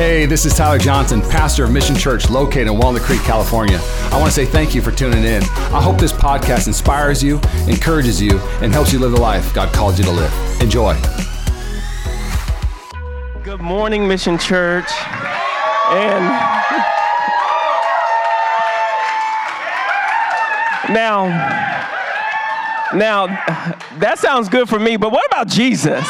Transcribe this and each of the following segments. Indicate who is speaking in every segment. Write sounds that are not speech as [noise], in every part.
Speaker 1: Hey, this is Tyler Johnson, pastor of Mission Church located in Walnut Creek, California. I want to say thank you for tuning in. I hope this podcast inspires you, encourages you, and helps you live the life God called you to live. Enjoy.
Speaker 2: Good morning, Mission Church. And now, now that sounds good for me, but what about Jesus?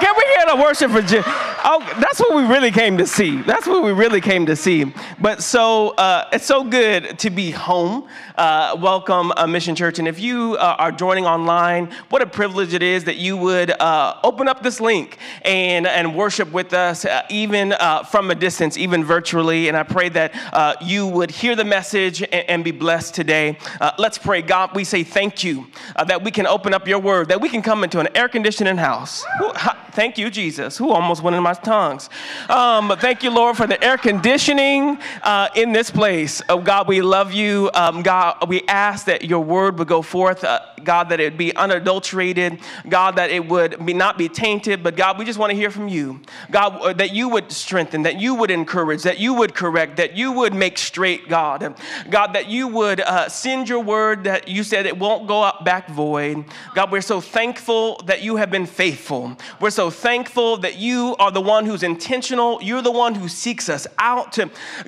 Speaker 2: Can we hear the worship for Jesus? Oh, that's what we really came to see. That's what we really came to see. But so uh, it's so good to be home. Uh, welcome, uh, Mission Church. And if you uh, are joining online, what a privilege it is that you would uh, open up this link and, and worship with us, uh, even from a distance, even virtually. And I pray that you would hear the message and, and be blessed today. let's pray. God, we say thank you that we can open up your word, that we can come into an air conditioning house. Thank you, Jesus, who almost went in my tongues. Um, thank you, Lord, for the air conditioning uh, in this place. Oh, God, we love you. Um, God, we ask that your word would go forth. Uh, God, that it be unadulterated. God, that it would be, not be tainted. But God, we just want to hear from you. God, uh, that you would strengthen, that you would encourage, that you would correct, that you would make straight, God. God, that you would uh, send your word that you said it won't go up back void. God, we're so thankful that you have been faithful. We're so thankful that you are the one who's intentional. You're the one who seeks us out.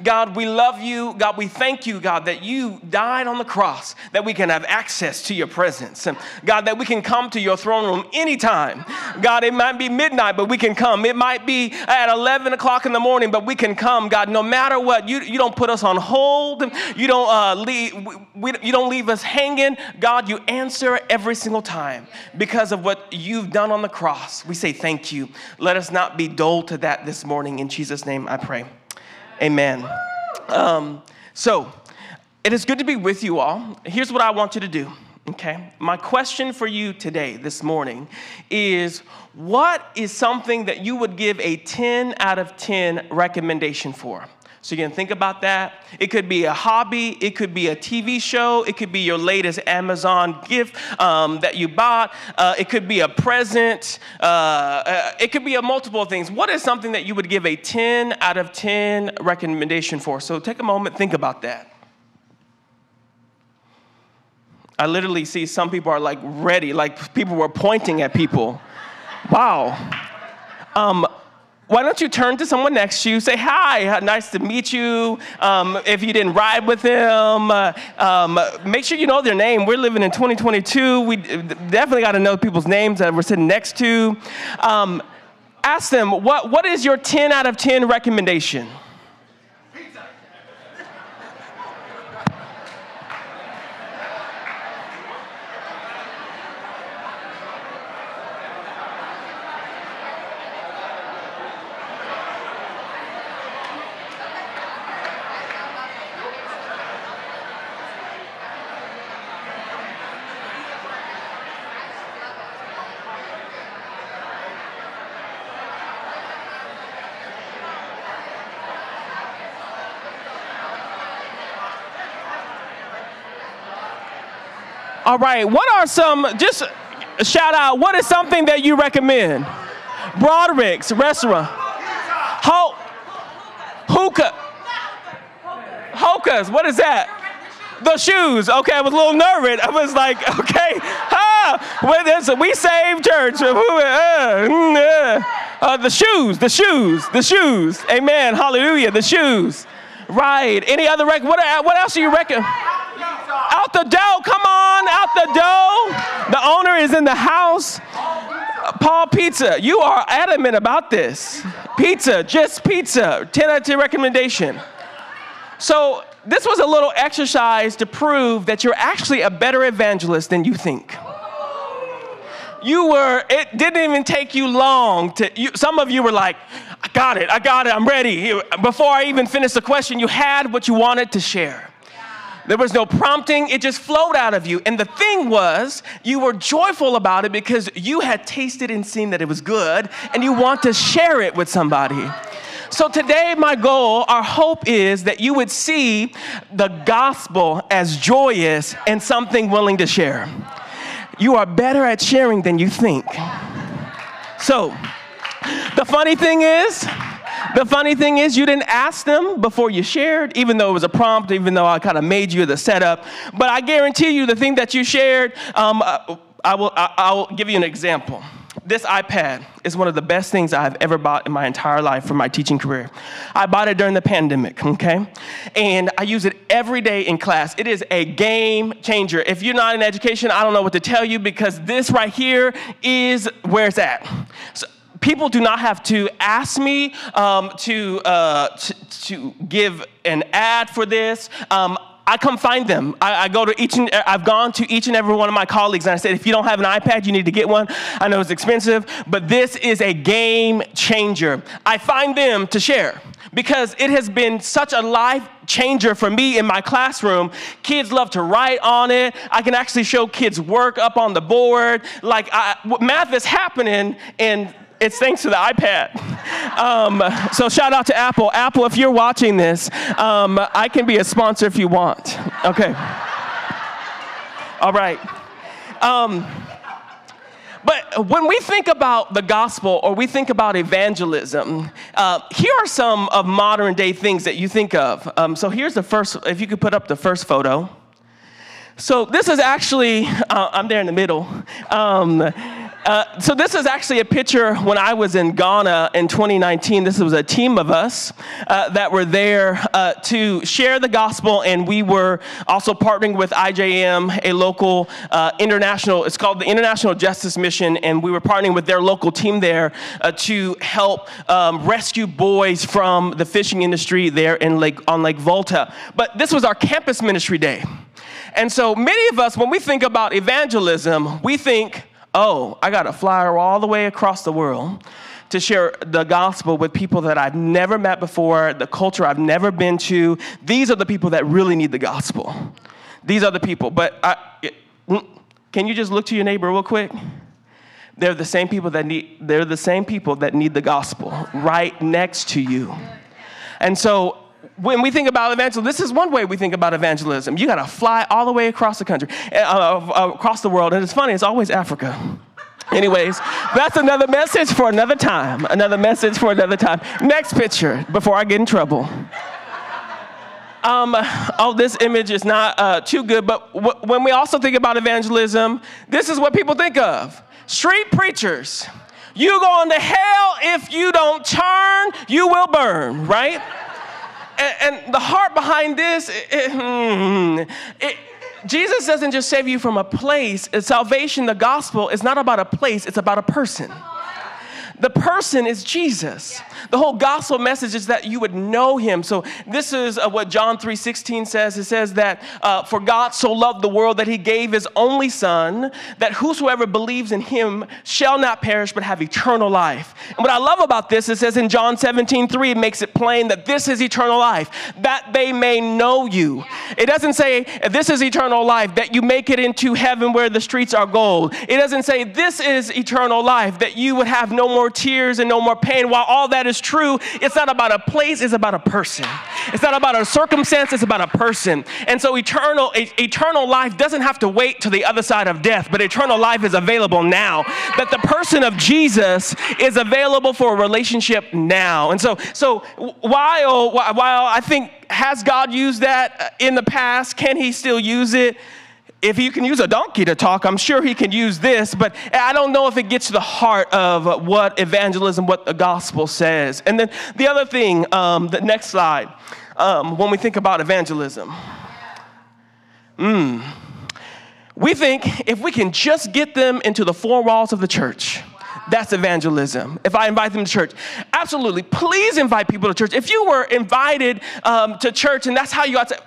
Speaker 2: God, we love you. God, we thank you, God, that you died on the cross, that we can have access to your presence. God, that we can come to your throne room anytime. God, it might be midnight, but we can come. It might be at 11 o'clock in the morning, but we can come. God, no matter what, you, you don't put us on hold. You don't, uh, leave, we, you don't leave us hanging. God, you answer every single time because of what you've done on the cross. We say thank you. Let us not be dull to that this morning. In Jesus' name I pray. Amen. Um, so, it is good to be with you all. Here's what I want you to do. Okay. My question for you today, this morning, is what is something that you would give a 10 out of 10 recommendation for? So you can think about that. It could be a hobby, it could be a TV show, it could be your latest Amazon gift um, that you bought, uh, it could be a present, uh, uh, it could be a multiple things. What is something that you would give a 10 out of 10 recommendation for? So take a moment, think about that. I literally see some people are like ready, like people were pointing at people. Wow. Um, why don't you turn to someone next to you, say, Hi, nice to meet you. Um, if you didn't ride with them, uh, um, make sure you know their name. We're living in 2022. We definitely got to know people's names that we're sitting next to. Um, ask them, what, what is your 10 out of 10 recommendation? All right, what are some, just shout out, what is something that you recommend? Broderick's restaurant. Ho- hookah. Hokas, what is that? The shoes. Okay, I was a little nervous. I was like, [laughs] okay, ah, this, we save church. Uh, uh, uh, the shoes, the shoes, the shoes. Amen. Hallelujah. The shoes. Right. Any other rec? What, what else do you reckon? Out the door, come the door. The owner is in the house. Paul Pizza, you are adamant about this. Pizza, just pizza, 10 out of 10 recommendation. So, this was a little exercise to prove that you're actually a better evangelist than you think. You were, it didn't even take you long to, you, some of you were like, I got it, I got it, I'm ready. Before I even finished the question, you had what you wanted to share. There was no prompting, it just flowed out of you. And the thing was, you were joyful about it because you had tasted and seen that it was good, and you want to share it with somebody. So today, my goal, our hope is that you would see the gospel as joyous and something willing to share. You are better at sharing than you think. So, the funny thing is, The funny thing is, you didn't ask them before you shared, even though it was a prompt, even though I kind of made you the setup. But I guarantee you, the thing that you shared, um, I will. I, will give you an example. This iPad is one of the best things I've ever bought in my entire life for my teaching career. I bought it during the pandemic, okay? And I use it every day in class. It is a game changer. If you're not in education, I don't know what to tell you because this right here is where it's at. So, people do not have to ask me um, to, uh, to, to, give an ad for this. Um, I come find them. I, I, go to each and I've gone to each and every one of my colleagues and I said, if you don't have an iPad, you need to get one. I know it's expensive, but this is a game changer. I find them to share because it has been such a life changer for me in my classroom. Kids love to write on it. I can actually show kids work up on the board. Like I, math is happening and it's thanks to the iPad. Um, so shout out to Apple. Apple, if you're watching this, um, I can be a sponsor if you want. Okay. All right. Um, but when we think about the gospel or we think about evangelism, uh, here are some of modern day things that you think of. Um, so here's the first, if you could put up the first photo. So this is actually, uh, I'm there in the middle. Um, uh, so this is actually a picture when I was in Ghana in 2019. This was a team of us uh, that were there uh, to share the gospel, and we were also partnering with IJM, a local uh, international. It's called the International Justice Mission, and we were partnering with their local team there uh, to help um, rescue boys from the fishing industry there in Lake on Lake Volta. But this was our campus ministry day. And so many of us, when we think about evangelism, we think oh, I got a flyer all the way across the world to share the gospel with people that I've never met before, the culture I've never been to. These are the people that really need the gospel. These are the people. But I, mm, can you just look to your neighbor real quick? They're the same people that need they're the same people that need the gospel right next to you. And so when we think about evangelism, this is one way we think about evangelism. You got to fly all the way across the country, uh, uh, across the world. And it's funny, it's always Africa. Anyways, that's another message for another time. Another message for another time. Next picture before I get in trouble. Um, oh, this image is not uh, too good, but w- when we also think about evangelism, this is what people think of street preachers. You going to hell if you don't turn, you will burn, right? And, and the heart behind this, it, it, hmm, it, Jesus doesn't just save you from a place. Salvation, the gospel, is not about a place, it's about a person. The person is Jesus. The whole gospel message is that you would know him. So this is uh, what John 3:16 says. It says that uh, for God so loved the world that he gave his only son that whosoever believes in him shall not perish but have eternal life. And what I love about this, it says in John 17:3 it makes it plain that this is eternal life, that they may know you. It doesn't say this is eternal life that you make it into heaven where the streets are gold. It doesn't say this is eternal life that you would have no more tears and no more pain. While all that is true, it's not about a place, it's about a person. It's not about a circumstance, it's about a person. And so eternal, eternal life doesn't have to wait to the other side of death, but eternal life is available now. That the person of Jesus is available for a relationship now. And so, so while, while I think, has God used that uh, in the past? Can he still use it? If he can use a donkey to talk, I'm sure he can use this, but I don't know if it gets to the heart of what evangelism, what the gospel says. And then the other thing, um, the next slide, um, when we think about evangelism, mm, we think if we can just get them into the four walls of the church, that's evangelism. If I invite them to church, absolutely. Please invite people to church. If you were invited um, to church and that's how you got to,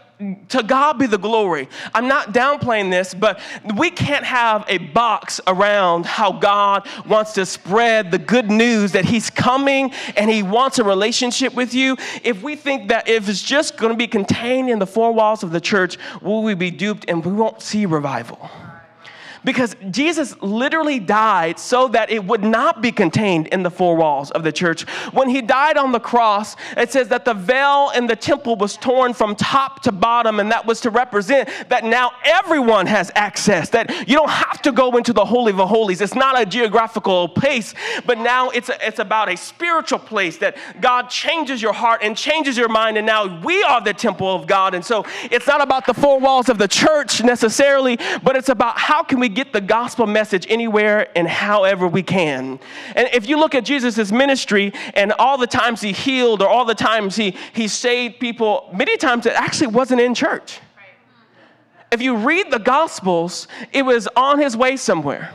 Speaker 2: to God be the glory. I'm not downplaying this, but we can't have a box around how God wants to spread the good news that He's coming and He wants a relationship with you. If we think that if it's just going to be contained in the four walls of the church, will we be duped and we won't see revival? Because Jesus literally died so that it would not be contained in the four walls of the church. When he died on the cross, it says that the veil in the temple was torn from top to bottom, and that was to represent that now everyone has access, that you don't have to go into the Holy of Holies. It's not a geographical place, but now it's, a, it's about a spiritual place that God changes your heart and changes your mind, and now we are the temple of God. And so it's not about the four walls of the church necessarily, but it's about how can we get the gospel message anywhere and however we can. And if you look at Jesus' ministry and all the times he healed or all the times he, he saved people, many times it actually wasn't in church. If you read the gospels, it was on his way somewhere.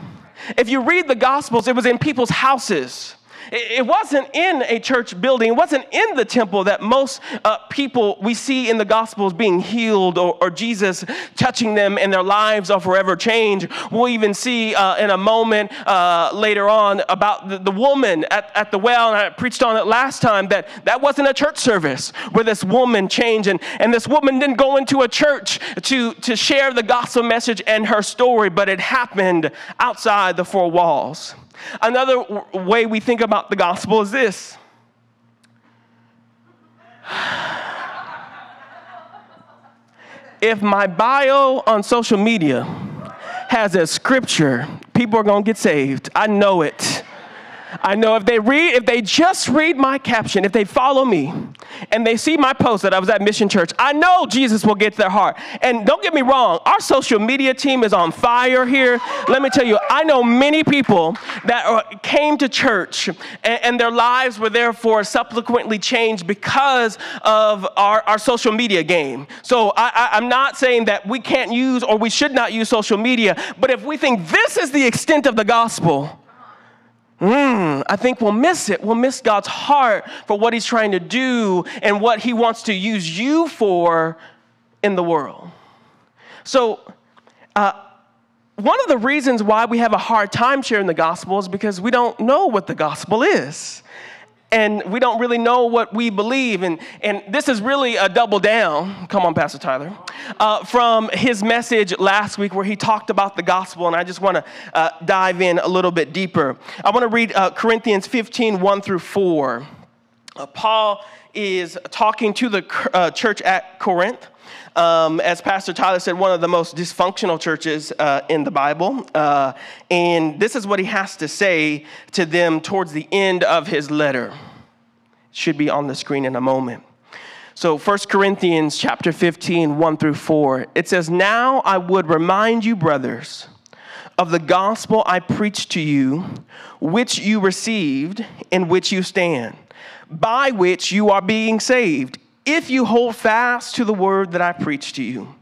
Speaker 2: If you read the gospels, it was in people's houses. It wasn't in a church building, it wasn't in the temple that most uh, people we see in the Gospels being healed or, or, Jesus touching them and their lives are forever changed. We'll even see uh, in a moment uh, later on about the, the woman at, at the well, and I preached on it last time that that wasn't a church service where this woman changed. And, and this woman didn't go into a church to, to share the gospel message and her story, but it happened outside the four walls. Another w- way we think about the gospel is this. if my bio on social media has a scripture, people are going to get saved. I know it. I know if they read, if they just read my caption, if they follow me and they see my post that I was at Mission Church, I know Jesus will get their heart. And don't get me wrong, our social media team is on fire here. Let me tell you, I know many people that are, came to church and, and, their lives were therefore subsequently changed because of our, our social media game. So I, I, I'm not saying that we can't use or we should not use social media, but if we think this is the extent of the gospel, Mm, I think we'll miss it. We'll miss God's heart for what He's trying to do and what He wants to use you for in the world. So, uh, one of the reasons why we have a hard time sharing the gospel is because we don't know what the gospel is and we don't really know what we believe. And, and this is really a double down, come on, Pastor Tyler, uh, from his message last week where he talked about the gospel. And I just want to uh, dive in a little bit deeper. I want to read uh, Corinthians 15 1 through 4. Uh, Paul is talking to the uh, church at Corinth. Um, as Pastor Tyler said, one of the most dysfunctional churches uh, in the Bible. Uh, and this is what he has to say to them towards the end of his letter. It should be on the screen in a moment. So 1 Corinthians chapter 15, 1 through 4, it says, Now I would remind you, brothers, of the gospel I preached to you, which you received, in which you stand, by which you are being saved if you hold fast to the word that I preached to you,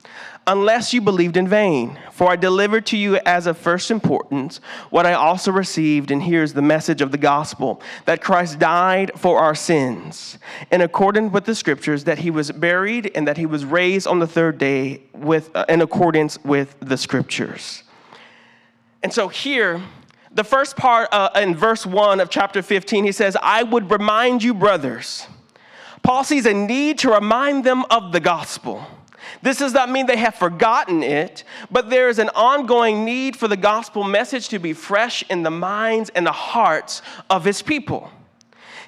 Speaker 2: unless you believed in vain. For I delivered to you as of first importance what I also received, and here's the message of the gospel that Christ died for our sins, in accordance with the scriptures, that he was buried, and that he was raised on the third day with, uh, in accordance with the scriptures. And so here, the first part uh, in verse 1 of chapter 15, he says, I would remind you, brothers Paul sees a need to remind them of the gospel. This does not mean they have forgotten it, but there is an ongoing need for the gospel message to be fresh in the minds and the hearts of his people.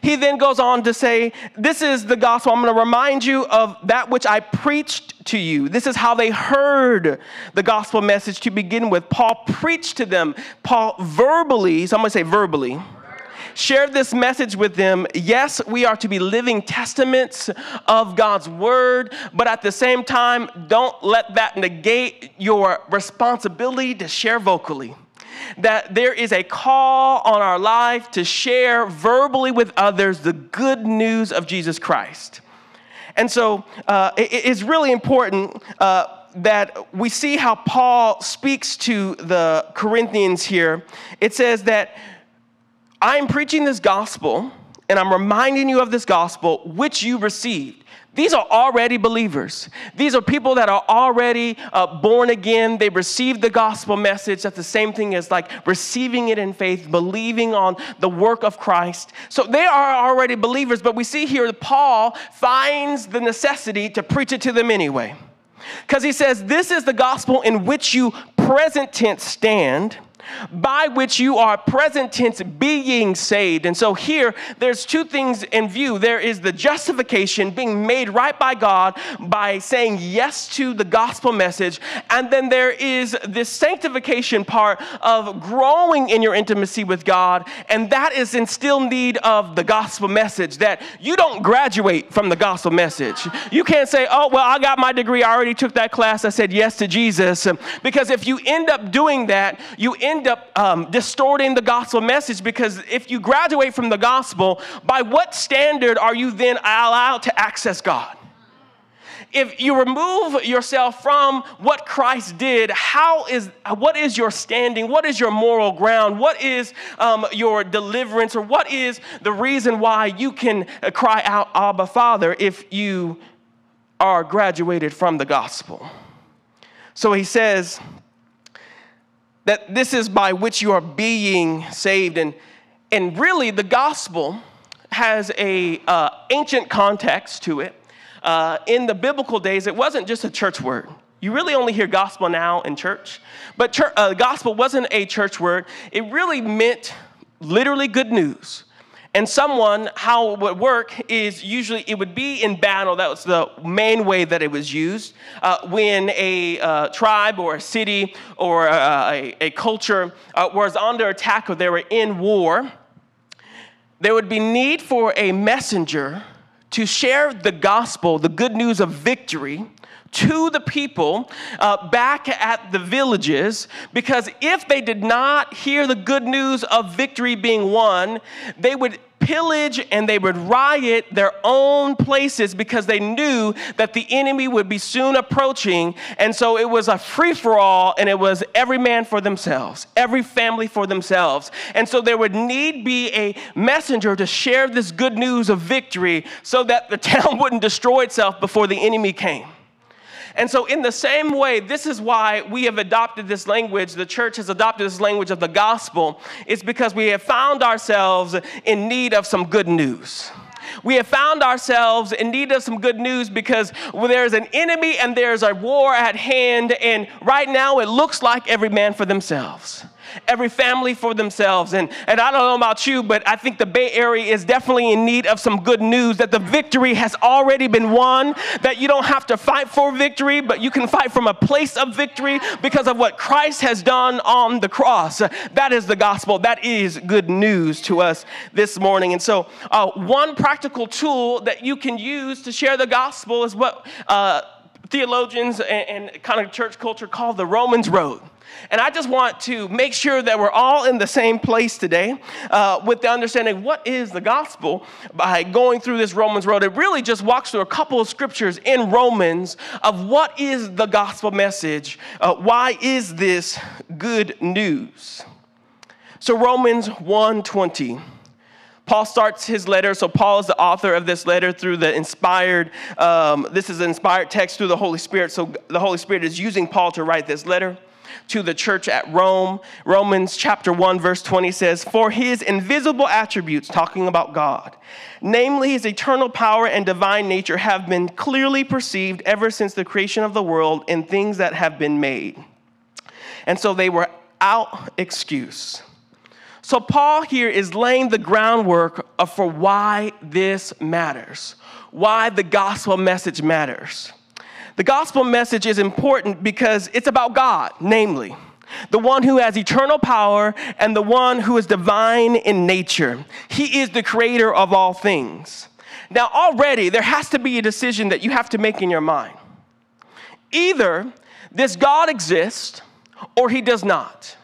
Speaker 2: He then goes on to say, This is the gospel. I'm going to remind you of that which I preached to you. This is how they heard the gospel message to begin with. Paul preached to them. Paul verbally, so I'm going to say verbally, shared this message with them. Yes, we are to be living testaments of God's word, but at the same time, don't let that negate your responsibility to share vocally that there is a call on our life to share verbally with others the good news of Jesus Christ. And so uh, it, it's really important uh, that we see how Paul speaks to the Corinthians here. It says that I'm preaching this gospel and I'm reminding you of this gospel which you received. These are already believers. These are people that are already uh, born again. They received the gospel message. That's the same thing as like receiving it in faith, believing on the work of Christ. So they are already believers, but we see here that Paul finds the necessity to preach it to them anyway. Because he says, This is the gospel in which you present tense stand by which you are present tense being saved. And so here, there's two things in view. There is the justification, being made right by God by saying yes to the gospel message. And then there is this sanctification part of growing in your intimacy with God. And that is in still need of the gospel message, that you don't graduate from the gospel message. You can't say, oh, well, I got my degree. I already took that class. I said yes to Jesus. Because if you end up doing that, you end end up um, distorting the gospel message because if you graduate from the gospel, by what standard are you then allowed to access God? if you remove yourself from what Christ did, how is what is your standing? What is your moral ground? What is um, your deliverance, or what is the reason why you can cry out, "Abba, Father," if you are graduated from the gospel? So he says, that this is by which you are being saved. And, and really, the gospel has a uh, ancient context to it. Uh, in the biblical days, it wasn't just a church word. You really only hear gospel now in church, but church, uh, gospel wasn't a church word. It really meant literally good news. And someone, how it would work is usually it would be in battle. That was the main way that it was used. Uh, when a uh, tribe or a city or uh, a, a, culture uh, was under attack or they were in war, there would be need for a messenger to share the gospel, the good news of victory, to the people uh, back at the villages because if they did not hear the good news of victory being won, they would pillage and they would riot their own places because they knew that the enemy would be soon approaching. And so it was a free for all and it was every man for themselves, every family for themselves. And so there would need be a messenger to share this good news of victory so that the [laughs] town wouldn't destroy itself before the enemy came. And so, in the same way, this is why we have adopted this language, the church has adopted this language of the gospel, it's because we have found ourselves in need of some good news. We have found ourselves in need of some good news because there's an enemy and there's a war at hand, and right now it looks like every man for themselves every family for themselves. And, and I don't know about you, but I think the Bay Area is definitely in need of some good news that the victory has already been won, that you don't have to fight for victory, but you can fight from a place of victory because of what Christ has done on the cross. That is the gospel. That is good news to us this morning. And so, uh, one practical tool that you can use to share the gospel is what uh, theologians and, and kind of church culture call the Romans Road. And I just want to make sure that we're all in the same place today uh, with the understanding what is the gospel by going through this Romans road. It really just walks through a couple of scriptures in Romans of what is the gospel message. Uh, why is this good news? So Romans 1:20. Paul starts his letter. So, Paul is the author of this letter through the inspired, um, this is an inspired text through the Holy Spirit. So, the Holy Spirit is using Paul to write this letter to the church at Rome. Romans chapter 1, verse 20 says, For his invisible attributes, talking about God, namely his eternal power and divine nature, have been clearly perceived ever since the creation of the world in things that have been made. And so they were out excuse. So, Paul here is laying the groundwork for why this matters, why the gospel message matters. The gospel message is important because it's about God, namely, the one who has eternal power and the one who is divine in nature. He is the creator of all things. Now, already there has to be a decision that you have to make in your mind. Either this God exists or he does not.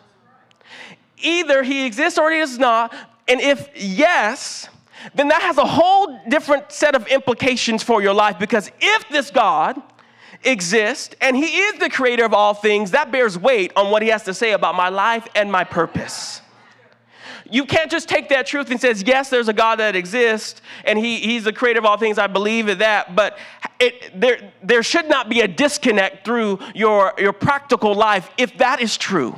Speaker 2: Either he exists or he does not. And if yes, then that has a whole different set of implications for your life because if this God exist and he is the creator of all things, that bears weight on what he has to say about my life and my purpose. you can't just take that truth and says, yes, there's a God that exists, and he, he's the creator of all things. I believe in that. But it, there, there should not be a disconnect through your, your practical life if that is true.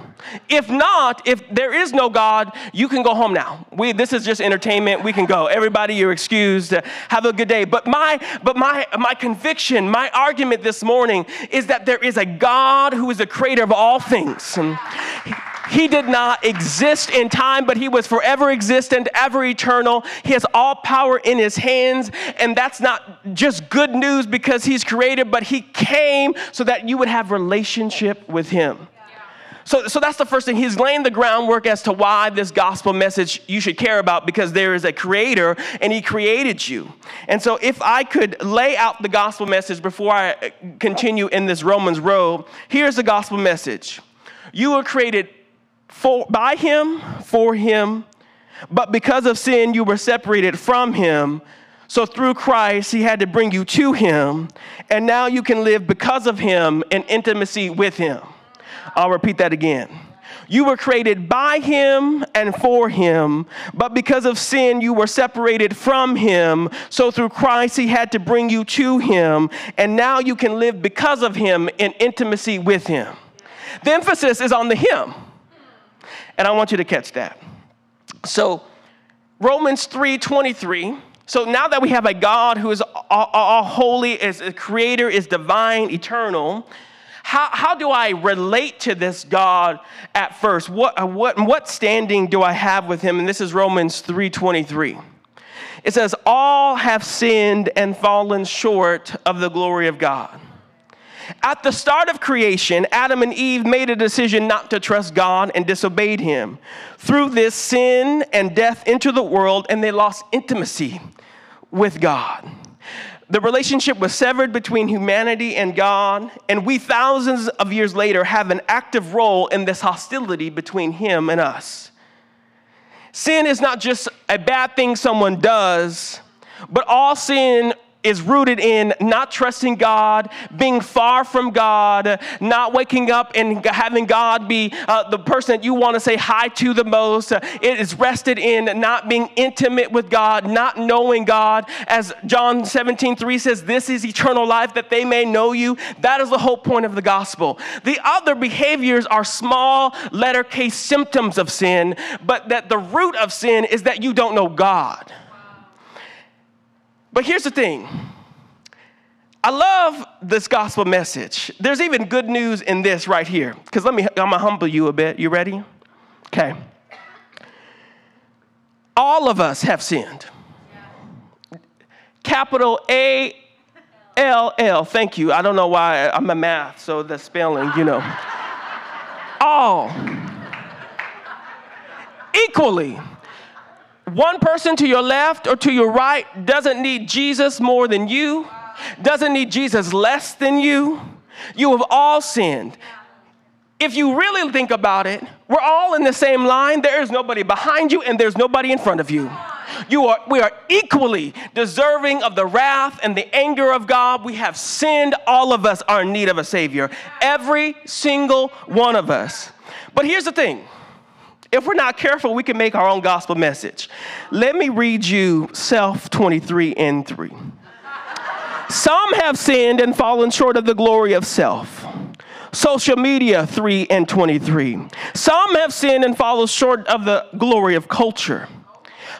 Speaker 2: If not, if there is no God, you can go home now. We, this is just entertainment. We can go. Everybody, you're excused. Have a good day. But my, but my, my conviction, my argument this morning is that there is a God who is the creator of all things. He did not exist in time, but he was forever existent, ever eternal. He has all power in his hands. And that's not just good news because he's created, but he came so that you would have relationship with him. So, so that's the first thing. He's laying the groundwork as to why this gospel message you should care about because there is a creator and he created you. And so, if I could lay out the gospel message before I uh, continue in this Romans road, here's the gospel message You were created for, by him, for him, but because of sin, you were separated from him. So through Christ, he had to bring you to him, and now you can live because of him in intimacy with him. I'll repeat that again. You were created by him and for him, but because of sin, you were separated from him. So through Christ, he had to bring you to him, and now you can live because of him in intimacy with him. The emphasis is on the him. And I want you to catch that. So, Romans 3 23. So now that we have a God who is all, all holy, is a creator, is divine, eternal, how, how do I relate to this God at first? What, what, what standing do I have with him? And this is Romans 3.23. It says, all have sinned and fallen short of the glory of God. At the start of creation, Adam and Eve made a decision not to trust God and disobeyed him. Through this, sin and death entered the world, and they lost intimacy with God. The relationship was severed between humanity and God, and we, thousands of years later, have an active role in this hostility between Him and us. Sin is not just a bad thing someone does, but all sin is rooted in not trusting God, being far from God, not waking up and having God be uh, the person that you want to say hi to the most. It is rested in not being intimate with God, not knowing God. As John 17, 3 says, This is eternal life that they may know you. That is the whole point of the gospel. The other behaviors are small letter case symptoms of sin, but that the root of sin is that you don't know God. But here's the thing I love this gospel message. There's even good news in this right here. Because let me, I'm gonna humble you a bit. You ready? Okay. All of us have sinned. Capital A L L. Thank you. I don't know why I'm a math, so the spelling, you know. All. Equally one person to your left or to your right doesn't need Jesus more than you, doesn't need Jesus less than you. You have all sinned. If you really think about it, we're all in the same line. There is nobody behind you and there's nobody in front of you. You are, we are equally deserving of the wrath and the anger of God. We have sinned. All of us are in need of a Savior. Every single one of us. But here's the thing if we're not careful, we can make our own gospel message. Let me read you Self 23 and 3. Some have sinned and fallen short of the glory of self. Social media 3 and 23. Some have sinned and fallen short of the glory of culture.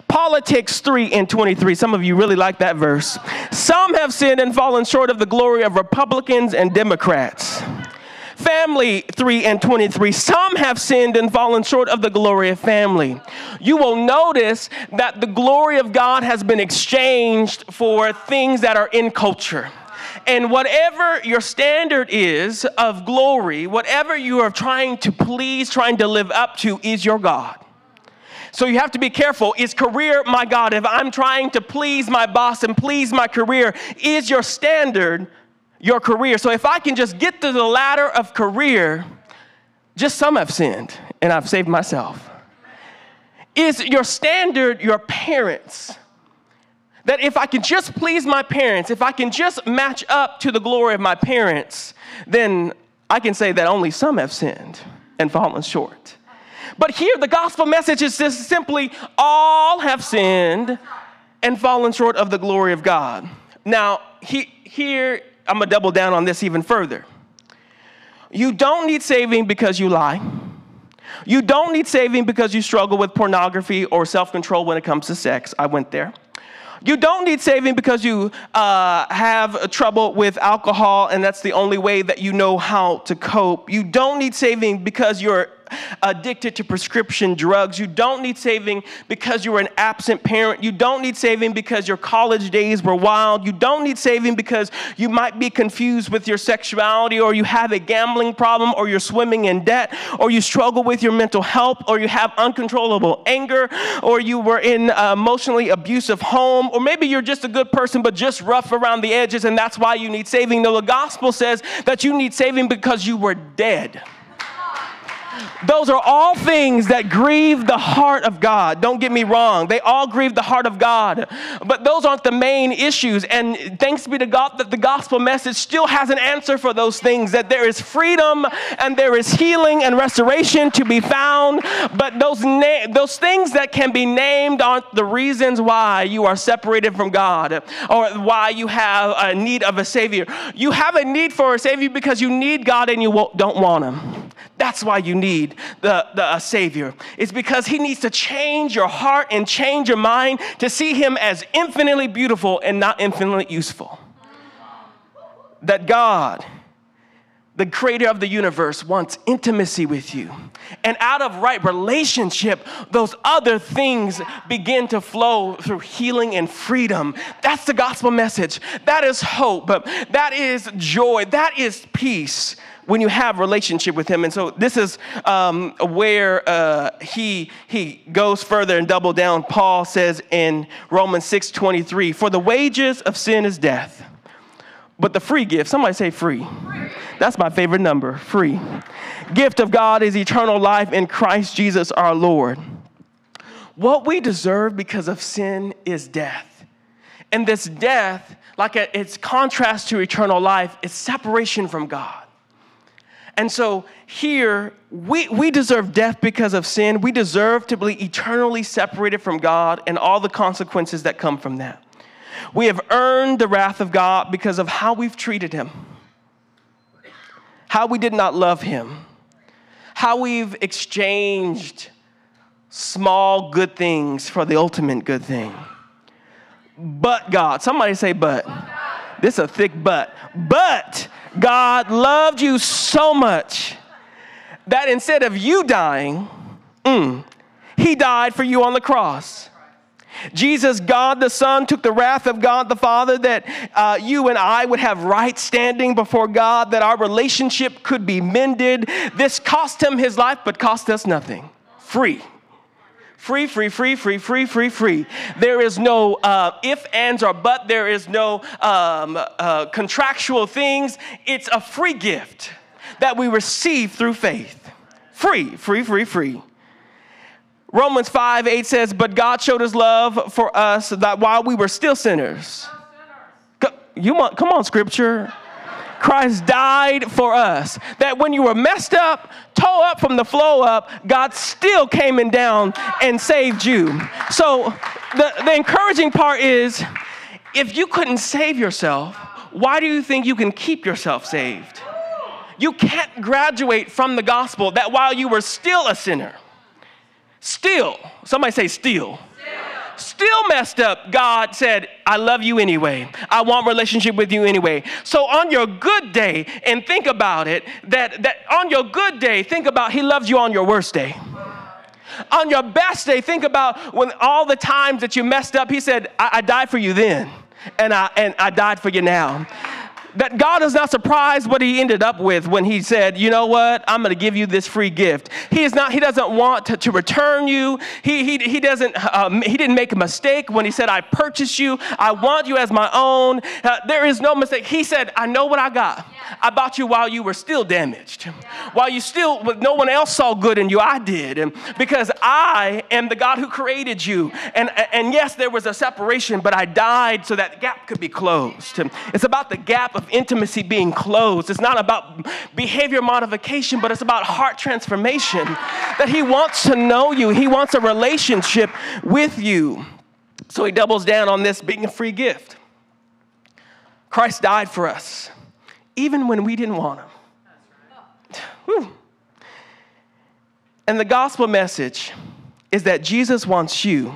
Speaker 2: Politics 3 and 23. Some of you really like that verse. Some have sinned and fallen short of the glory of Republicans and Democrats. Family 3 and 23. Some have sinned and fallen short of the glory of family. You will notice that the glory of God has been exchanged for things that are in culture. And whatever your standard is of glory, whatever you are trying to please, trying to live up to, is your God. So you have to be careful. Is career my God? If I'm trying to please my boss and please my career, is your standard your career. So if I can just get to the ladder of career, just some have sinned and I've saved myself. Is your standard your parents? That if I can just please my parents, if I can just match up to the glory of my parents, then I can say that only some have sinned and fallen short. But here, the gospel message is just simply all have sinned and fallen short of the glory of God. Now, he, here, I'm gonna double down on this even further. You don't need saving because you lie. You don't need saving because you struggle with pornography or self control when it comes to sex. I went there. You don't need saving because you uh, have trouble with alcohol and that's the only way that you know how to cope. You don't need saving because you're addicted to prescription drugs. You don't need saving because you were an absent parent. You don't need saving because your college days were wild. You don't need saving because you might be confused with your sexuality or you have a gambling problem or you're swimming in debt or you struggle with your mental health or you have uncontrollable anger or you were in emotionally abusive home or maybe you're just a good person but just rough around the edges and that's why you need saving. No, the gospel says that you need saving because you were dead. Those are all things that grieve the heart of God. Don't get me wrong, they all grieve the heart of God. But those aren't the main issues. And thanks be to God that the gospel message still has an answer for those things that there is freedom and there is healing and restoration to be found. But those, na- those things that can be named aren't the reasons why you are separated from God or why you have a need of a Savior. You have a need for a Savior because you need God and you don't want Him. That's why you need the, the Savior. It's because He needs to change your heart and change your mind to see Him as infinitely beautiful and not infinitely useful. That God, the creator of the universe, wants intimacy with you. And out of right relationship, those other things begin to flow through healing and freedom. That's the gospel message. That is hope. That is joy. That is peace when you have relationship with him. And so this is um, where uh, he he goes further and double down. Paul says in romans 6 23 for the wages of sin is death but the free gift somebody say free, that's my favorite number free. Gift of god is eternal life in christ jesus our lord. What we deserve because of sin is death. And this death like its contrast to eternal life is separation from god and so here, we, we deserve death because of sin. We deserve to be eternally separated from God and all the consequences that come from that. We have earned the wrath of God because of how we've treated Him, how we did not love Him, how we've exchanged small good things for the ultimate good thing. But God, somebody say, but. This is a thick but. But God loved you so much that instead of you dying, mm, he died for you on the cross. Jesus, God the Son, took the wrath of God the Father that uh, you and I would have right standing before God, that our relationship could be mended. This cost him his life, but cost us nothing. Free. Free, free, free, free, free, free, free. There is no uh, if, ands, or but. There is no um, uh, contractual things. It's a free gift that we receive through faith. Free, free, free, free. Romans 5 8 says, But God showed his love for us that while we were still sinners. You want, come on, scripture. Christ died for us. That when you were messed up, toe up from the flow up, God still came in down and saved you. So the, the encouraging part is if you couldn't save yourself, why do you think you can keep yourself saved? You can't graduate from the gospel that while you were still a sinner, still, somebody say still still messed up, God said, I love you anyway. I want relationship with you anyway. So on your good day, and think about it, that, that on your good day, think about he loves you on your worst day. On your best day, think about when all the times that you messed up, he said, I, I died for you then, and I, and I died for you now that God is not surprised what he ended up with when he said, you know what, I'm going to give you this free gift. He is not, he doesn't want to, to return you. He, he, he doesn't, um, he didn't make a mistake when he said, I purchased you. I want you as my own. Uh, there is no mistake. He said, I know what I got. Yeah. I bought you while you were still damaged. While you still, no one else saw good in you, I did. And because I am the God who created you. And, and yes, there was a separation, but I died so that gap could be closed. It's about the gap of intimacy being closed. It's not about behavior modification, but it's about heart transformation. That He wants to know you, He wants a relationship with you. So He doubles down on this being a free gift. Christ died for us even when we didn't want him. Whew. And the gospel message is that Jesus wants you,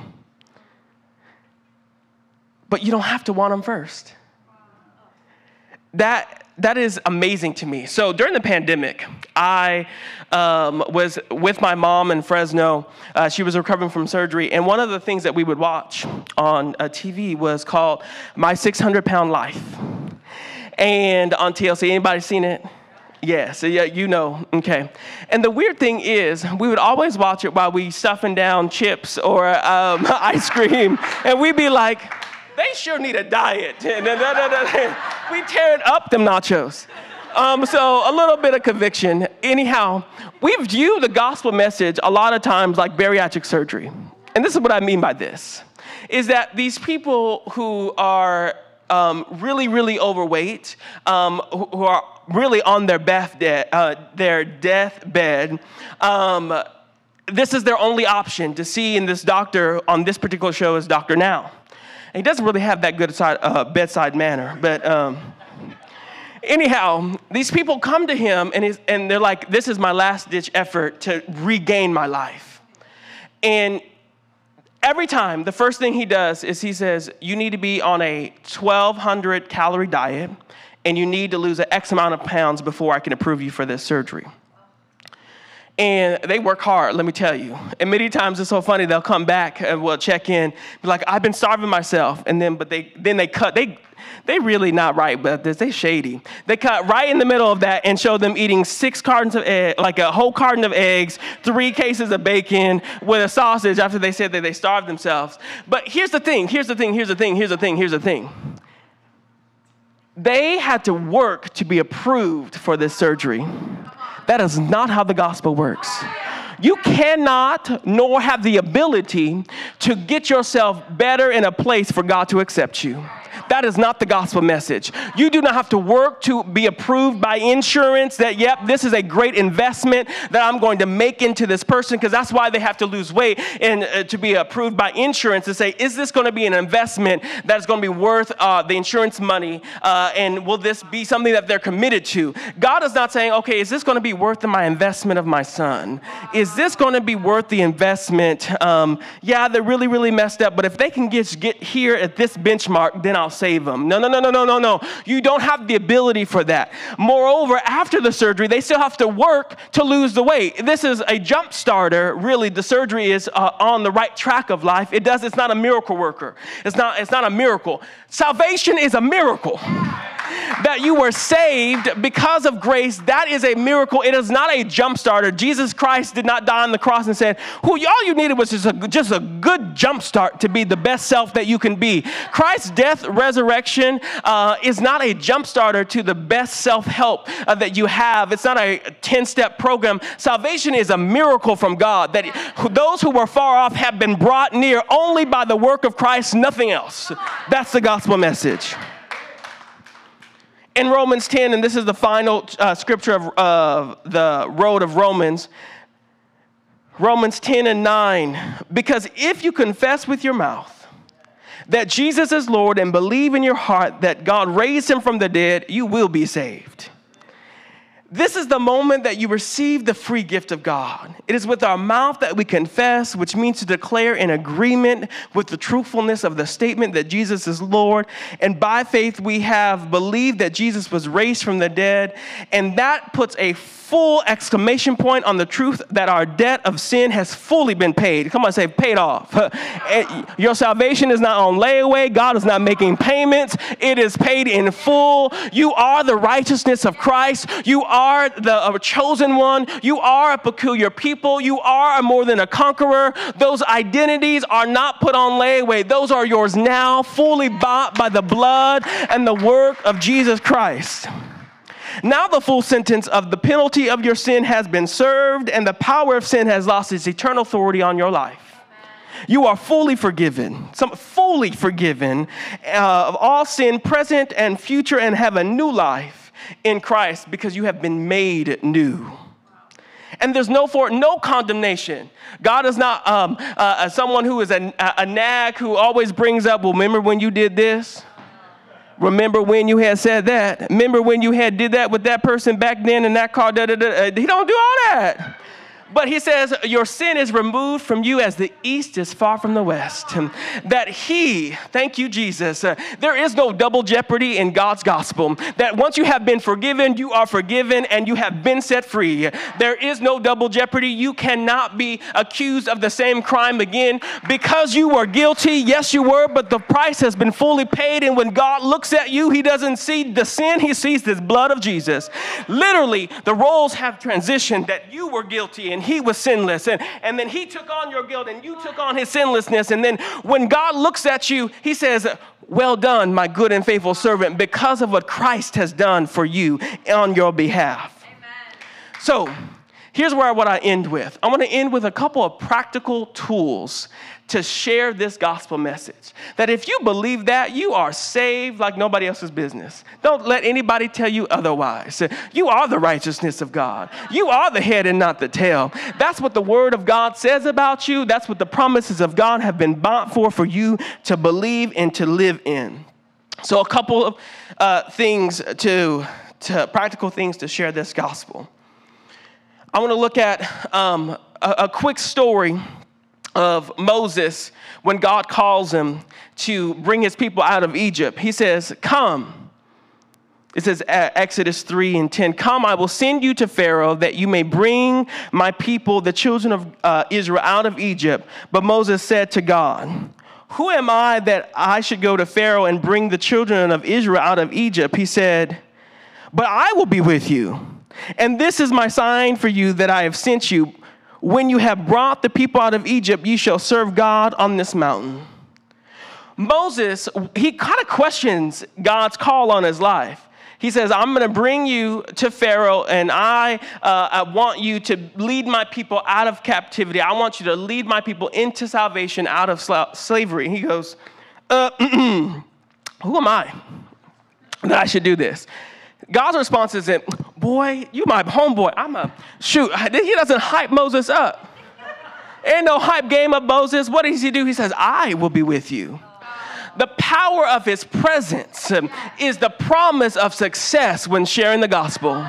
Speaker 2: but you don't have to want him first. That, that is amazing to me. So during the pandemic, I um, was with my mom in Fresno. Uh, she was recovering from surgery, and one of the things that we would watch on uh, TV was called My 600 Pound Life and on TLC. Anybody seen it? Yeah, so yeah, you know, okay. And the weird thing is, we would always watch it while we stuffing down chips or um, [laughs] ice cream, and we'd be like, they sure need a diet. [laughs] we tearing up them nachos. Um, so a little bit of conviction. Anyhow, we view the gospel message a lot of times like bariatric surgery. And this is what I mean by this, is that these people who are um, really, really overweight, um, who, who, are really on their, death de- uh, their deathbed, um, this is their only option to see in this doctor on this particular show is Dr. Now. He doesn't really have that good side, uh, bedside manner, but um, anyhow, these people come to him and, and they're like, This is my last ditch effort to regain my life. And every time, the first thing he does is he says, You need to be on a 1,200 calorie diet and you need to lose an X amount of pounds before I can approve you for this surgery. And they work hard, let me tell you. And many times it's so funny, they'll come back and we'll check in, be like, I've been starving myself. And then, but they, then they cut, they, they really not right but this. They shady. They cut right in the middle of that and show them eating six cartons of eggs, like a whole carton of eggs, three cases of bacon with a sausage after they said that they starved themselves. But here's the thing, here's the thing, here's the thing, here's the thing, here's the thing. They had to work to be approved for this surgery. That is not how the gospel works. You cannot nor have the ability to get yourself better in a place for God to accept you. That is not the gospel message. You do not have to work to be approved by insurance that, yep, this is a great investment that I'm going to make into this person because that's why they have to lose weight and uh, to be approved by insurance to say, is this going to be an investment that is going to be worth uh, the insurance money uh, and will this be something that they're committed to? God is not saying, okay, is this going to be worth my investment of my son? Is this going to be worth the investment? Um, yeah, they're really, really messed up, but if they can just get here at this benchmark, then I'll save them. No, no, no, no, no, no, no. You don't have the ability for that. Moreover, after the surgery, they still have to work to lose the weight. This is a jump starter. Really, the surgery is uh, on the right track of life. It does. It's not a miracle worker. It's not. It's not a miracle. Salvation is a miracle that you were saved because of grace, that is a miracle. It is not a jump starter. Jesus Christ did not die on the cross and said, Who all you needed was just a, just a good jump start to be the best self that you can be. Christ's death, uh, is not a jump starter to the best self help uh, that you have. It's not a 10 step program. Salvation is a miracle from God that those who were far off have been brought near only by the work of Christ, nothing else. That's the gospel message in Romans 10, and this is the final uh, scripture of uh, the road of Romans, Romans 10 and 9. Because if you confess with your mouth that Jesus is Lord and believe in your heart that God raised him from the dead, you will be saved. This is the moment that you receive the free gift of God. It is with our mouth that we confess, which means to declare in agreement with the truthfulness of the statement that Jesus is Lord. And by faith, we have believed that Jesus was raised from the dead. And that puts a full exclamation point on the truth that our debt of sin has fully been paid. Come on, say paid off. [laughs] Your salvation is not on layaway. God is not making payments. It is paid in full. You are the righteousness of Christ. You are the uh, chosen one. You are a peculiar people. You are more than a conqueror. Those identities are not put on layaway. Those are yours now, fully bought by the blood and the work of Jesus Christ. Now the full sentence of the penalty of your sin has been served, and the power of sin has lost its eternal authority on your life. You are fully forgiven, some fully forgiven uh, of all sin, present and future, and have a new life in Christ because you have been made new. And there's no for no condemnation. God is not um, uh, someone who is a, a nag who always brings up, well, remember when you did this? Remember when you had said that? Remember when you had did that with that person back then in that car? Da, da, da. He don't do all that. But he says, Your sin is removed from you as the east is far from the west. That he, thank you, Jesus, uh, there is no double jeopardy in God's gospel. That once you have been forgiven, you are forgiven and you have been set free. There is no double jeopardy. You cannot be accused of the same crime again because you were guilty. Yes, you were, but the price has been fully paid. And when God looks at you, he doesn't see the sin, he sees the blood of Jesus. Literally, the roles have transitioned that you were guilty and and he was sinless. And, and then he took on your guilt and you took on his sinlessness. And then when God looks at you, he says, Well done, my good and faithful servant, because of what Christ has done for you on your behalf. Amen. So, here's where I want to end with. I want to end with a couple of practical tools to share this gospel message. That if you believe that, you are saved like nobody else's business. Don't let anybody tell you otherwise. You are the righteousness of God. You are the head and not the tail. That's what the word of God says about you. That's what the promises of God have been bought for for you to believe and to live in. So, a couple of uh, things to, to practical things to share this gospel. I want to look at um, a, a quick story of Moses when God calls him to bring his people out of Egypt. He says, Come. It says, Exodus 3 and 10, Come, I will send you to Pharaoh that you may bring my people, the children of uh, Israel, out of Egypt. But Moses said to God, Who am I that I should go to Pharaoh and bring the children of Israel out of Egypt? He said, But I will be with you. And this is my sign for you that I have sent you. When you have brought the people out of Egypt, you shall serve God on this mountain. Moses, he kind of questions God's call on his life. He says, I'm going to bring you to Pharaoh, and I, uh, I want you to lead my people out of captivity. I want you to lead my people into salvation out of sla- slavery. He goes, uh, [clears throat] Who am I that I should do this? God's response isn't, boy, you my homeboy. I'm a, shoot, he doesn't hype Moses up. Ain't no hype game of Moses. What does he do? He says, I will be with you. The power of his presence um, is the promise of success when sharing the gospel.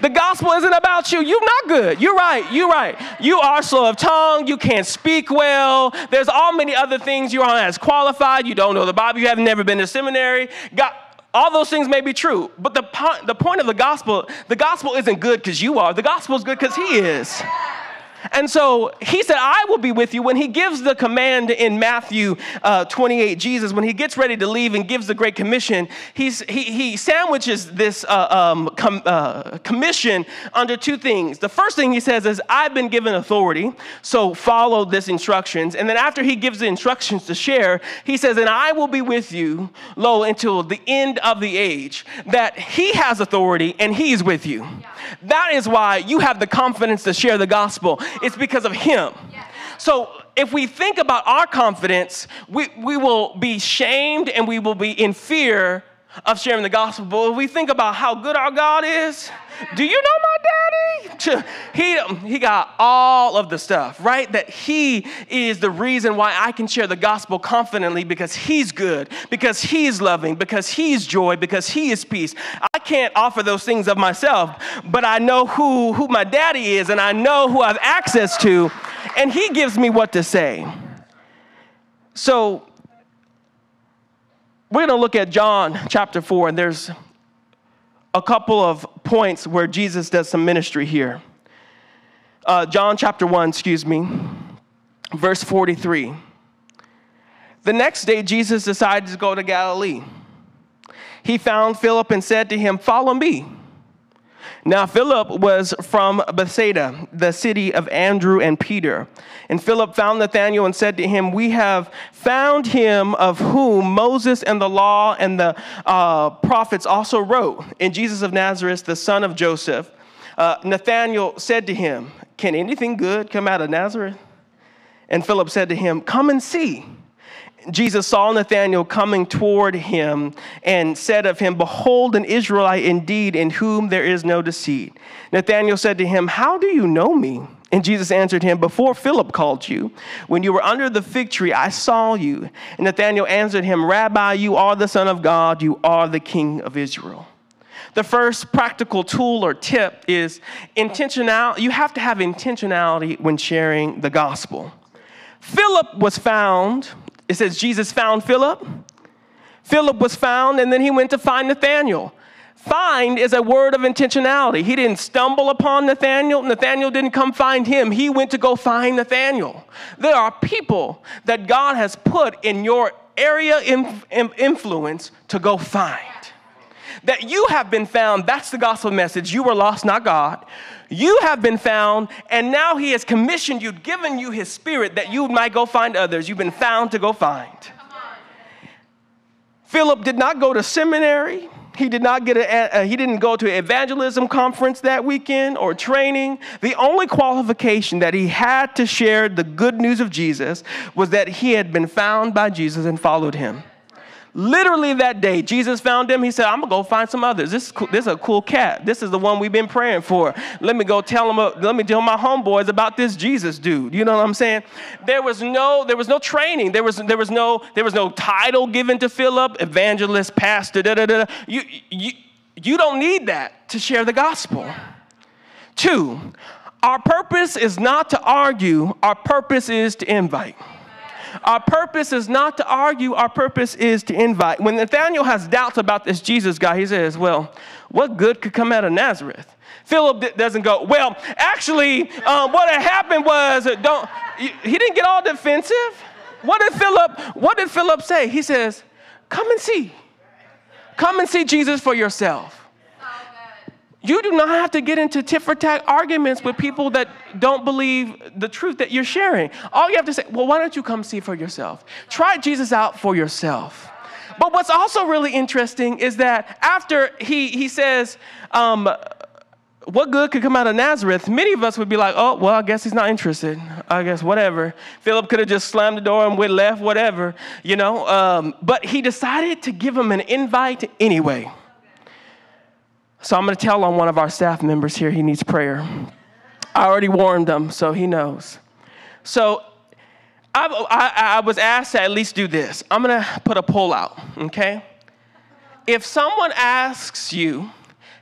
Speaker 2: The gospel isn't about you. You're not good. You're right. You're right. You are slow of tongue. You can't speak well. There's all many other things you aren't as qualified. You don't know the Bible. You have never been to seminary. God, all those things may be true, but the, po- the point of the gospel, the gospel isn't good because you are. The gospel is good because he is. And so he said, I will be with you. When he gives the command in Matthew uh, 28, Jesus, when he gets ready to leave and gives the Great Commission, he's, he, he sandwiches this uh, um, com, uh, commission under two things. The first thing he says is, I've been given authority, so follow this instructions. And then after he gives the instructions to share, he says, And I will be with you, lo, until the end of the age, that he has authority and he's with you. Yeah. That is why you have the confidence to share the gospel. It's because of Him. So if we think about our confidence, we, we will be shamed and we will be in fear of sharing the gospel. But if we think about how good our God is, do you know my daddy? [laughs] He, he got all of the stuff, right? That he is the reason why I can share the gospel confidently because he's good, because he's loving, because he's joy, because he is peace. Can't offer those things of myself, but I know who, who my daddy is and I know who I have access to, and he gives me what to say. So, we're going to look at John chapter 4, and there's a couple of points where Jesus does some ministry here. Uh, John chapter 1, excuse me, verse 43. The next day, Jesus decided to go to Galilee. He found Philip and said to him, Follow me. Now, Philip was from Bethsaida, the city of Andrew and Peter. And Philip found Nathanael and said to him, We have found him of whom Moses and the law and the uh, prophets also wrote, in Jesus of Nazareth, the son of Joseph. Uh, Nathanael said to him, Can anything good come out of Nazareth? And Philip said to him, Come and see. Jesus saw Nathanael coming toward him and said of him, Behold, an Israelite indeed, in whom there is no deceit. Nathanael said to him, How do you know me? And Jesus answered him, Before Philip called you, when you were under the fig tree, I saw you. And Nathanael answered him, Rabbi, you are the Son of God, you are the King of Israel. The first practical tool or tip is intentionality. You have to have intentionality when sharing the gospel. Philip was found it says Jesus found Philip. Philip was found, and then he went to find Nathanael. Find is a word of intentionality. He didn't stumble upon Nathanael. Nathanael didn't come find him. He went to go find Nathanael. There are people that God has put in your area of influence to go find. That you have been found, that's the gospel message. You were lost, not God. You have been found, and now He has commissioned you, given you His Spirit that you might go find others. You've been found to go find. Philip did not go to seminary. He did not get a, he didn't go to an evangelism conference that weekend or training. The only qualification that he had to share the good news of Jesus was that he had been found by Jesus and followed him. Literally that day, Jesus found him. He said, I'm going to go find some others. This is, cool. this is a cool cat. This is the one we've been praying for. Let me go tell him, uh, let me tell my homeboys about this Jesus dude. You know what I'm saying? There was no, there was no training. There was, there was, no, there was no title given to Philip, evangelist, pastor, da da da. You, you, you don't need that to share the gospel. Two, our purpose is not to argue, our purpose is to invite. Our purpose is not to argue, our purpose is to invite. When Nathaniel has doubts about this Jesus guy, he says, Well, what good could come out of Nazareth? Philip doesn't go, Well, actually, um, what had happened was, uh, don't, he didn't get all defensive. What did Philip, what did Philip say? He says, Come and see. Come and see Jesus for yourself. You do not have to get into tit for tat arguments with people that don't believe the truth that you're sharing. All you have to say, well, why don't you come see for yourself? Try Jesus out for yourself. But what's also really interesting is that after he, he says, um, what good could come out of Nazareth? Many of us would be like, oh, well, I guess he's not interested. I guess whatever. Philip could have just slammed the door and went left, whatever, you know. Um, but he decided to give him an invite anyway. So I'm going to tell on one of our staff members here he needs prayer. I already warned him, so he knows. So I, I, I was asked to at least do this. I'm going to put a poll out, okay? If someone asks you,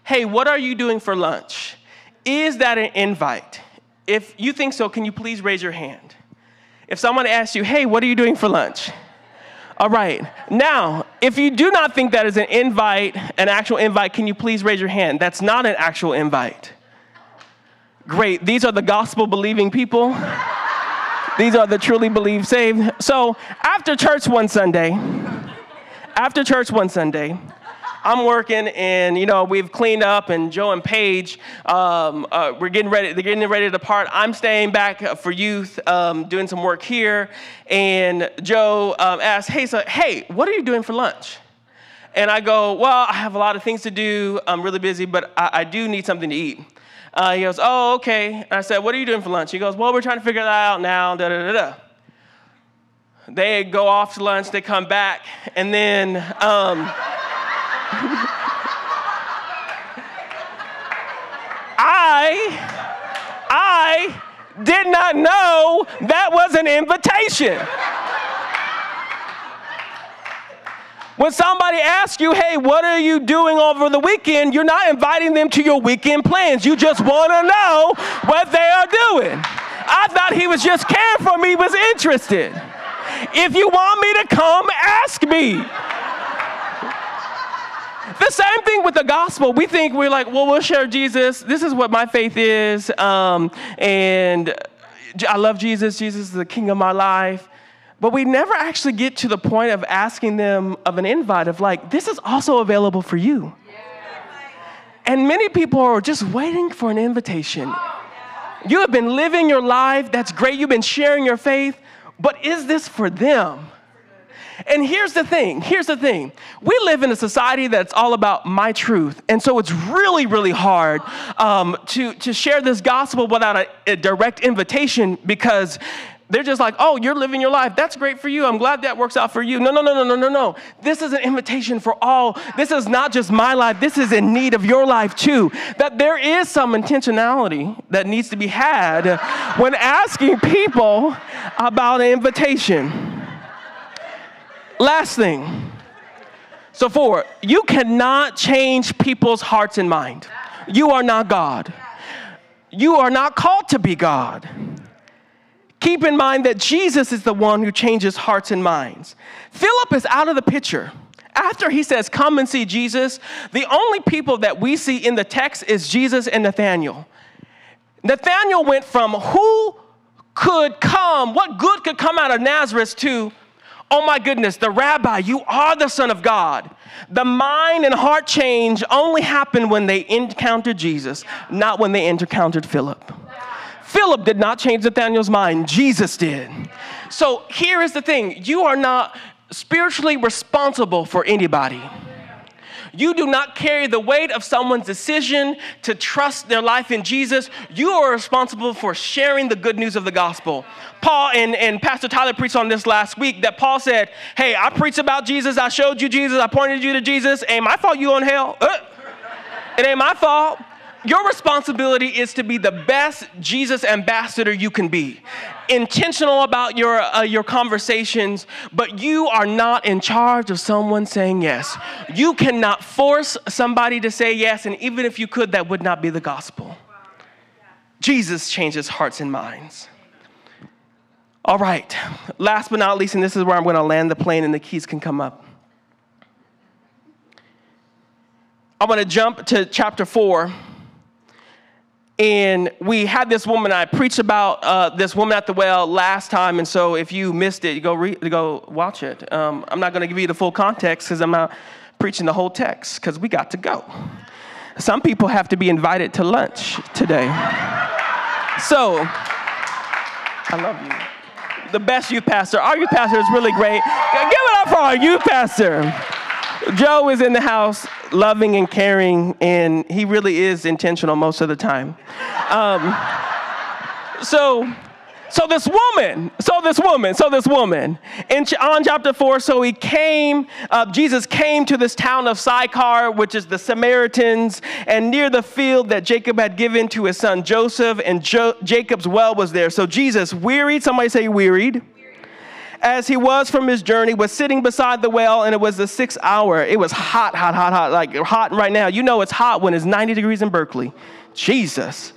Speaker 2: hey, what are you doing for lunch? Is that an invite? If you think so, can you please raise your hand? If someone asks you, hey, what are you doing for lunch? All right. Now, if you do not think that is an invite, an actual invite, can you please raise your hand? That's not an actual invite. Great. These are the gospel believing people. These are the truly believe saved. So, after church one Sunday, after church one Sunday, I'm working and, you know, we've cleaned up and Joe and Paige, um, uh, we're getting ready, they're getting ready to depart. I'm staying back for youth, um, doing some work here. And Joe um, hey, so, hey, what are you doing for lunch? And I go, well, I have a lot of things to do. I'm really busy, but I, I do need something to eat. Uh, he goes, oh, okay. And I said, what are you doing for lunch? He goes, well, we're trying to figure that out now, da da da da. They go off to lunch, they come back, and then um, I, I did not know that was an invitation. When somebody asks you, hey, what are you doing over the weekend? You're not inviting them to your weekend plans. You just want to know what they are doing. I thought he was just caring for me, was interested. If you want me to come, ask me. The same thing with the gospel. We think we're like, well, we'll share Jesus. This is what my faith is. Um, and I love Jesus. Jesus is the king of my life. But we never actually get to the point of asking them of an invite of like, this is also available for you. And many people are just waiting for an invitation. You have been living your life, that's great. You've been sharing your faith, but is this for them? And here's the thing here's the thing. We live in a society that's all about my truth. And so it's really, really hard um, to, to share this gospel without a, a direct invitation because they're just like, oh, you're living your life. That's great for you. I'm glad that works out for you. No, no, no, no, no, no, no. This is an invitation for all. This is not just my life, this is in need of your life too. That there is some intentionality that needs to be had when asking people about an invitation. Last thing. So, four, you cannot change people's hearts and mind. You are not God. You are not called to be God. Keep in mind that Jesus is the one who changes hearts and minds. Philip is out of the picture. After he says, Come and see Jesus, the only people that we see in the text is Jesus and Nathaniel. Nathaniel went from who could come, what good could come out of Nazareth, to Oh my goodness, the rabbi, you are the Son of God. The mind and heart change only happened when they encountered Jesus, not when they encountered Philip. Philip did not change Nathaniel's mind, Jesus did. So here is the thing you are not spiritually responsible for anybody. You do not carry the weight of someone's decision to trust their life in Jesus. You are responsible for sharing the good news of the gospel. Paul and, and Pastor Tyler preached on this last week that Paul said, Hey, I preached about Jesus, I showed you Jesus, I pointed you to Jesus. Ain't my fault you on hell. Uh, it ain't my fault your responsibility is to be the best Jesus ambassador you can be. Intentional about your, uh, your conversations, but you are not in charge of someone saying yes. You cannot force somebody to say yes, and even if you could, that would not be the gospel. Jesus changes hearts and minds. All right, last but not least, and this is where I'm going to land the plane and the keys can come up. I want to jump to chapter 4 and we had this woman, I preached about uh, this woman at the well last time. And so if you missed it, go, re- go watch it. Um, I'm not going to give you the full context because I'm not preaching the whole text because we got to go. Some people have to be invited to lunch today. So, I love you. The best youth pastor. Our youth pastor is really great. Give it up for our youth pastor. Joe is in the house, loving and caring, and he really is intentional most of the time. Um, so, so this woman, so this woman, so this woman, in on chapter four, so he came, uh, Jesus came to this town of Sychar, which is the Samaritans, and near the field that Jacob had given to his son Joseph, and jo- Jacob's well was there. So Jesus, wearied, somebody say wearied as he was from his journey, was sitting beside the well, and it was the sixth hour. It was hot, hot, hot, hot, like hot right now. You know it's hot when it's 90 degrees in Berkeley. Jesus.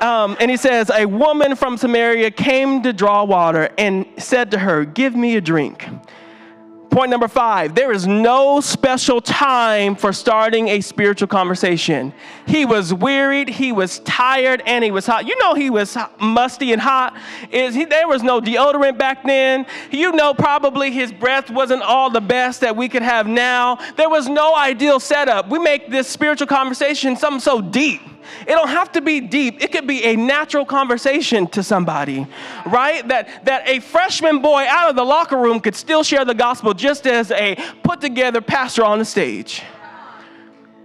Speaker 2: Um, and he says, A woman from Samaria came to draw water and said to her, Give me a drink. Point number five there is no special time for starting a spiritual conversation. He was wearied, he was tired, and he was hot. You know, he was musty and hot. Is he, there was no deodorant back then. You know, probably his breath wasn't all the best that we could have now. There was no ideal setup. We make this spiritual conversation something so deep. It don't have to be deep. It could be a natural conversation to somebody, right? That, that a freshman boy out of the locker room could still share the gospel just as a put together pastor on the stage.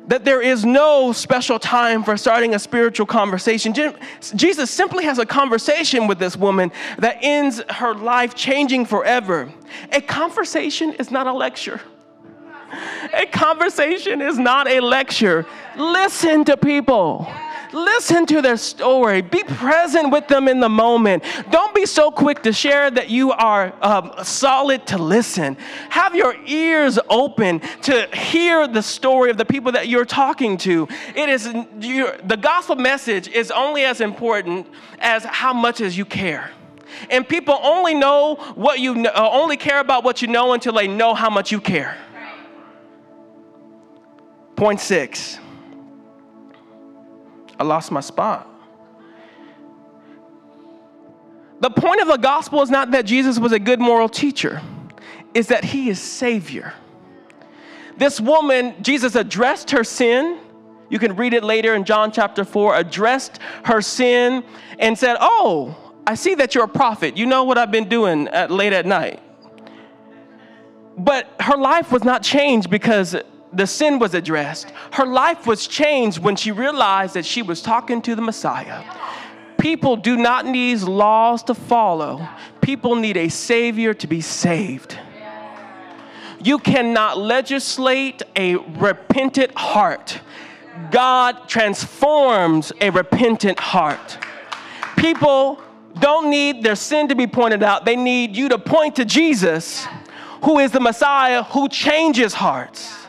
Speaker 2: That there is no special time for starting a spiritual conversation. Jesus simply has a conversation with this woman that ends her life changing forever. A conversation is not a lecture. A conversation is not a lecture. Listen to people. Listen to their story. Be present with them in the moment. Don't be so quick to share that you are um, solid to listen. Have your ears open to hear the story of the people that you're talking to. It is the gospel message is only as important as how much as you care. And people only know what you uh, only care about what you know until they know how much you care. Point six. I lost my spot. The point of the gospel is not that Jesus was a good moral teacher, is that he is Savior. This woman, Jesus addressed her sin. You can read it later in John chapter 4, addressed her sin and said, Oh, I see that you're a prophet. You know what I've been doing at, late at night. But her life was not changed because the sin was addressed. Her life was changed when she realized that she was talking to the Messiah. People do not need laws to follow, people need a Savior to be saved. You cannot legislate a repentant heart. God transforms a repentant heart. People don't need their sin to be pointed out, they need you to point to Jesus, who is the Messiah who changes hearts.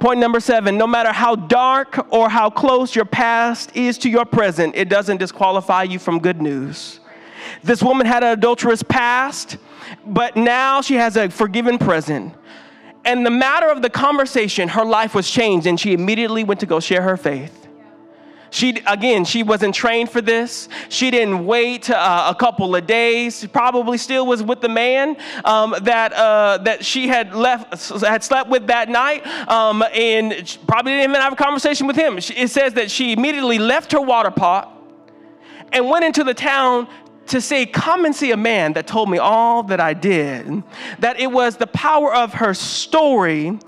Speaker 2: Point number seven no matter how dark or how close your past is to your present, it doesn't disqualify you from good news. This woman had an adulterous past, but now she has a forgiven present. And the matter of the conversation, her life was changed, and she immediately went to go share her faith. She again, she wasn't trained for this. She didn't wait uh, a couple of days. She probably still was with the man um, that uh, that she had left, had slept with that night, um, and probably didn't even have a conversation with him. It says that she immediately left her water pot and went into the town to say, Come and see a man that told me all that I did. That it was the power of her story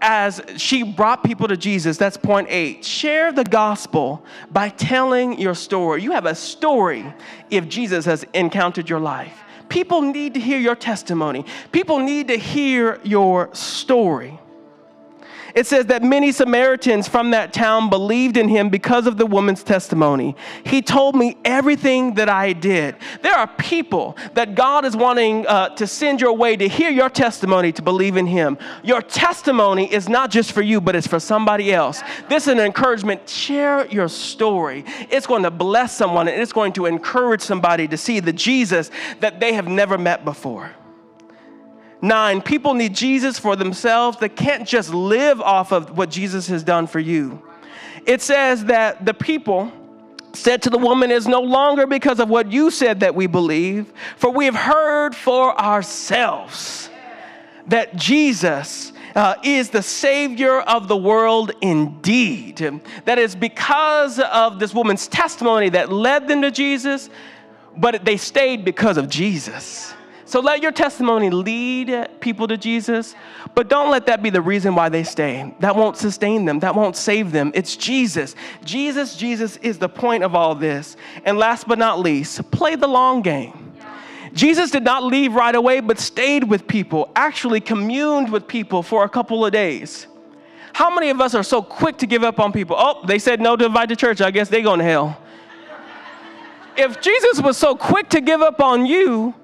Speaker 2: as she brought people to Jesus. That's point eight. Share the gospel by telling your story. You have a story if Jesus has encountered your life. People need to hear your testimony, people need to hear your story. It says that many Samaritans from that town believed in him because of the woman's testimony. He told me everything that I did. There are people that God is wanting uh, to send your way to hear your testimony to believe in him. Your testimony is not just for you, but it's for somebody else. This is an encouragement. Share your story. It's going to bless someone and it's going to encourage somebody to see the Jesus that they have never met before. Nine, people need Jesus for themselves. They can't just live off of what Jesus has done for you. It says that the people said to the woman, Is no longer because of what you said that we believe, for we have heard for ourselves that Jesus uh, is the Savior of the world indeed. That is because of this woman's testimony that led them to Jesus, but they stayed because of Jesus. So let your testimony lead people to Jesus, but don't let that be the reason why they stay. That won't sustain them, that won't save them. It's Jesus. Jesus, Jesus is the point of all this. And last but not least, play the long game. Jesus did not leave right away, but stayed with people, actually communed with people for a couple of days. How many of us are so quick to give up on people? Oh, they said no to invite to church. I guess they going to hell. If Jesus was so quick to give up on you,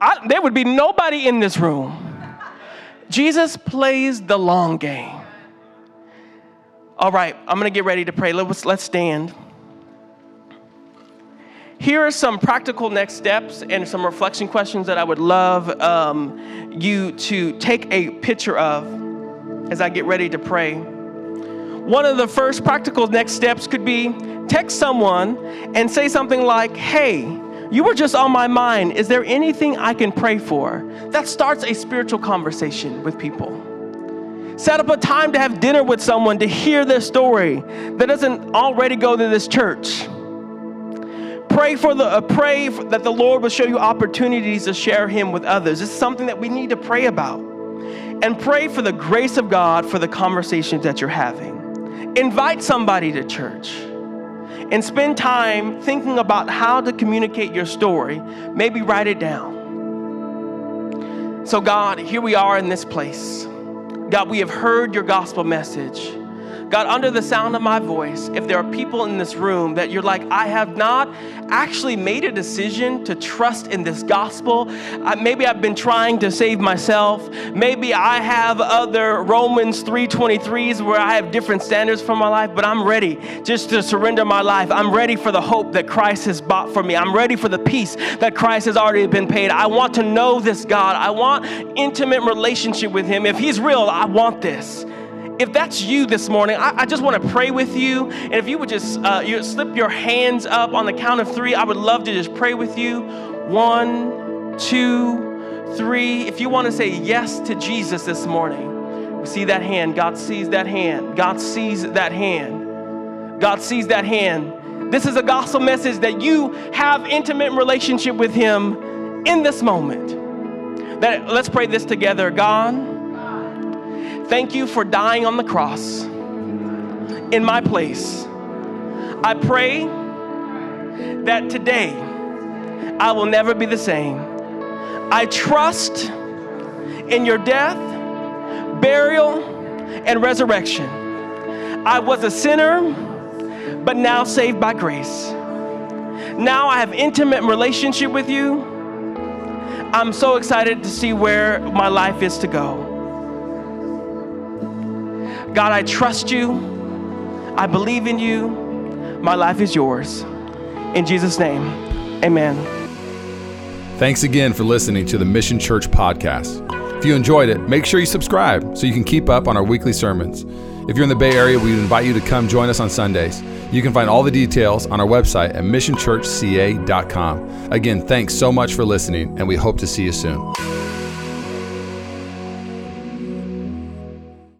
Speaker 2: I, there would be nobody in this room. Jesus plays the long game. All right, I'm going to get ready to pray. Let's, let's stand. Here are some practical next steps and some reflection questions that I would love um, you to take a picture of as I get ready to pray. One of the first practical next steps could be text someone and say something like, Hey, you were just on my mind. Is there anything I can pray for? That starts a spiritual conversation with people. Set up a time to have dinner with someone to hear their story that doesn't already go to this church. Pray for the uh, pray for, that the Lord will show you opportunities to share Him with others. It's something that we need to pray about, and pray for the grace of God for the conversations that you're having. Invite somebody to church and spend time thinking about how to communicate your story. Maybe write it down. So, God, here we are in this place. God, we have heard your gospel message. God, under the sound of my voice, if there are people in this room that you're like, I have not actually made a decision to trust in this gospel, uh, maybe I've been trying to save myself. Maybe I have other Romans 3:23s where I have different standards for my life, but I'm ready just to surrender my life. I'm ready for the hope that Christ has bought for me. I'm ready for the peace that Christ has already been paid. I want to know this God. I want intimate relationship with him. If he's real, I want this if that's you this morning, I, I just want to pray with you. And if you would just uh, you slip your hands up on the count of three, I would love to just pray with you. One, two, three. If you want to say yes to Jesus this morning, We see that hand. God sees that hand. God sees that hand. God sees that hand. This is a gospel message that you have intimate relationship with him in this moment. That let's pray this together. God, thank you for dying on the cross in my place. I pray that today I will never be the same. I trust in your death, burial, and resurrection. I was a sinner, but now saved by grace. Now I have intimate relationship with you. I'm so excited to see where my life is to go. God, I trust you. I believe in you. My life is yours. In Jesus' name, amen.
Speaker 1: Thanks again for listening to the Mission Church podcast. If you enjoyed it, make sure you subscribe so you can keep up on our weekly sermons. If you're in the Bay Area, we invite you to come join us on Sundays. You can find all the details on our website at missionchurchca.com. Again, thanks so much for listening, and we hope to see you soon.